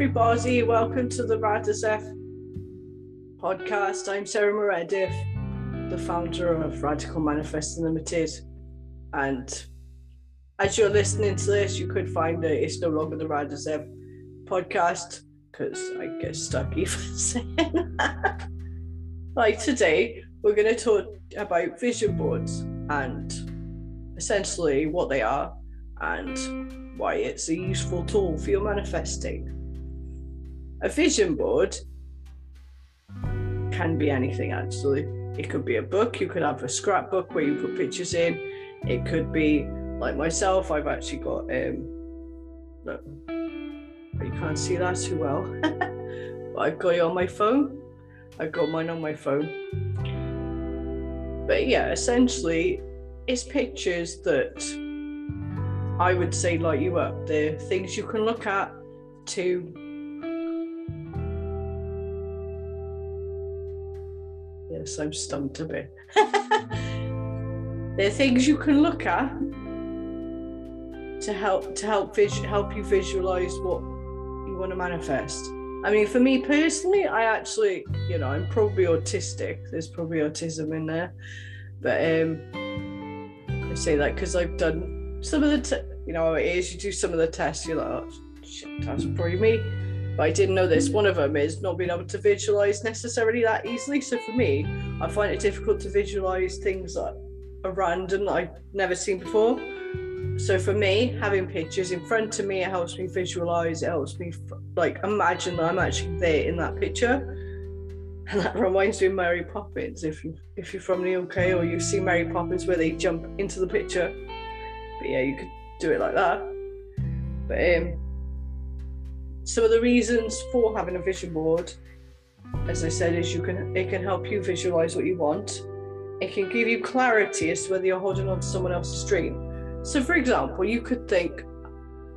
everybody. Welcome to the Radazef podcast. I'm Sarah Meredith, the founder of Radical Manifesting Limited. And as you're listening to this, you could find that it's no longer the Radazef podcast because I get stuck even saying that. like today, we're going to talk about vision boards and essentially what they are and why it's a useful tool for your manifesting. A vision board can be anything actually. It could be a book, you could have a scrapbook where you put pictures in. It could be like myself, I've actually got um look, you can't see that too well. but I've got it on my phone. I've got mine on my phone. But yeah, essentially it's pictures that I would say light you up. They're things you can look at to Yes, I'm stumped a bit. there are things you can look at to help to help help you visualize what you want to manifest. I mean, for me personally, I actually, you know, I'm probably autistic. There's probably autism in there, but um, I say that because I've done some of the, te- you know, it is you do some of the tests. You're like, oh, shit, that's probably me. But I didn't know this. One of them is not being able to visualize necessarily that easily. So for me, I find it difficult to visualize things that are random that I've never seen before. So for me, having pictures in front of me, it helps me visualize. It helps me like imagine that I'm actually there in that picture. And that reminds me of Mary Poppins. If you if you're from the UK or you've seen Mary Poppins where they jump into the picture. But yeah, you could do it like that. But um some of the reasons for having a vision board, as I said, is you can it can help you visualize what you want. It can give you clarity as to whether you're holding on to someone else's dream. So, for example, you could think,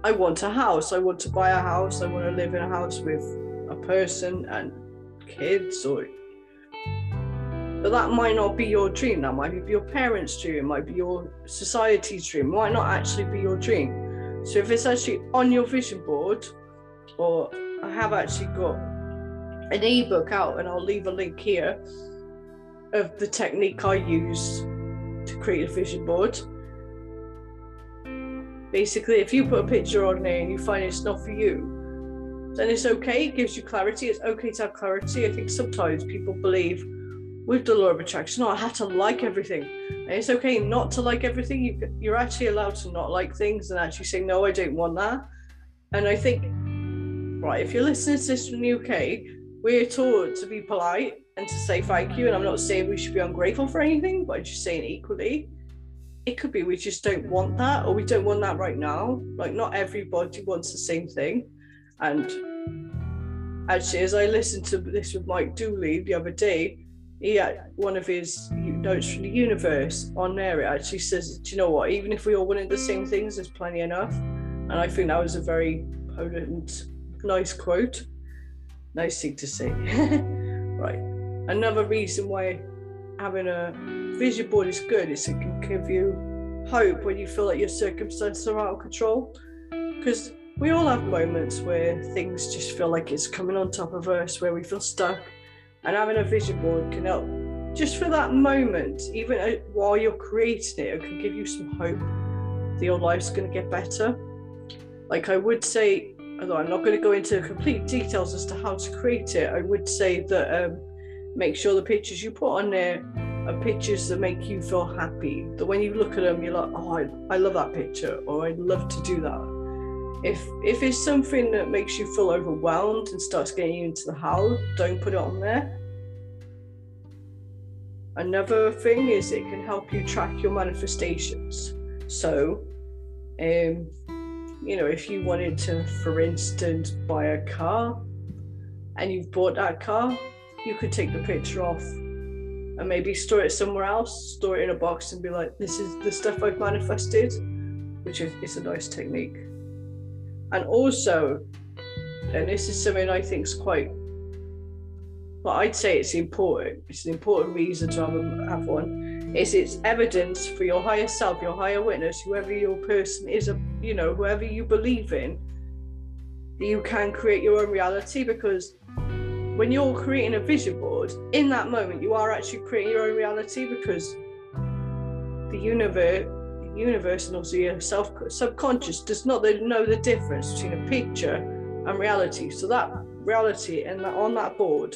I want a house. I want to buy a house. I want to live in a house with a person and kids, or but that might not be your dream. That might be your parents' dream. It might be your society's dream. It might not actually be your dream. So if it's actually on your vision board, or I have actually got an ebook out, and I'll leave a link here of the technique I use to create a vision board. Basically, if you put a picture on there and you find it's not for you, then it's okay. It gives you clarity. It's okay to have clarity. I think sometimes people believe with the law of attraction, oh, I have to like everything. And it's okay not to like everything. You, you're actually allowed to not like things and actually say, no, I don't want that. And I think, right, if you're listening to this from the UK, we're taught to be polite and to say thank you. And I'm not saying we should be ungrateful for anything, but I'm just saying equally, it could be we just don't want that or we don't want that right now. Like, not everybody wants the same thing. And actually, as I listened to this with Mike Dooley the other day, he had one of his notes from the universe on there. It actually says, Do you know what? Even if we all wanted the same things, there's plenty enough. And I think that was a very potent, nice quote. Nice thing to say. right. Another reason why having a vision board is good is it can give you hope when you feel like your circumstances are out of control. Because we all have moments where things just feel like it's coming on top of us, where we feel stuck. And having a vision board can help just for that moment, even uh, while you're creating it, it can give you some hope that your life's going to get better. Like I would say, although I'm not going to go into complete details as to how to create it, I would say that um, make sure the pictures you put on there are pictures that make you feel happy. That when you look at them, you're like, oh, I, I love that picture, or I'd love to do that. If if it's something that makes you feel overwhelmed and starts getting you into the how, don't put it on there. Another thing is it can help you track your manifestations. So, um, you know, if you wanted to, for instance, buy a car and you've bought that car, you could take the picture off and maybe store it somewhere else, store it in a box and be like, this is the stuff I've manifested, which is, a nice technique. And also, and this is something I think is quite, well, I'd say it's important, it's an important reason to have, a, have one, is it's evidence for your higher self, your higher witness, whoever your person is, uh, you know, whoever you believe in, that you can create your own reality because when you're creating a vision board, in that moment, you are actually creating your own reality because the universe, the universe, and also your self subconscious does not know the difference between a picture and reality. So that reality and that on that board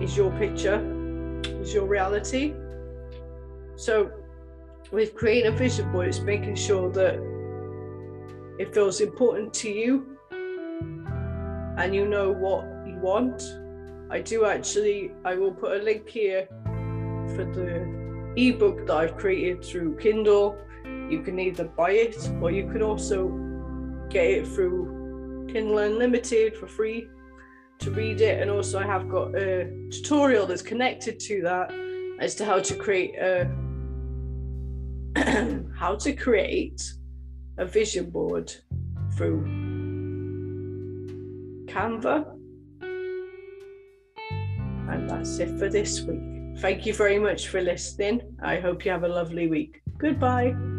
is your picture, is your reality. So with creating a vision board, it's making sure that it feels important to you and you know what you want. I do actually, I will put a link here for the ebook that I've created through Kindle. You can either buy it or you can also get it through Kindle Unlimited for free to read it. And also, I have got a tutorial that's connected to that as to how to create a how to create a vision board through Canva. And that's it for this week. Thank you very much for listening. I hope you have a lovely week. Goodbye.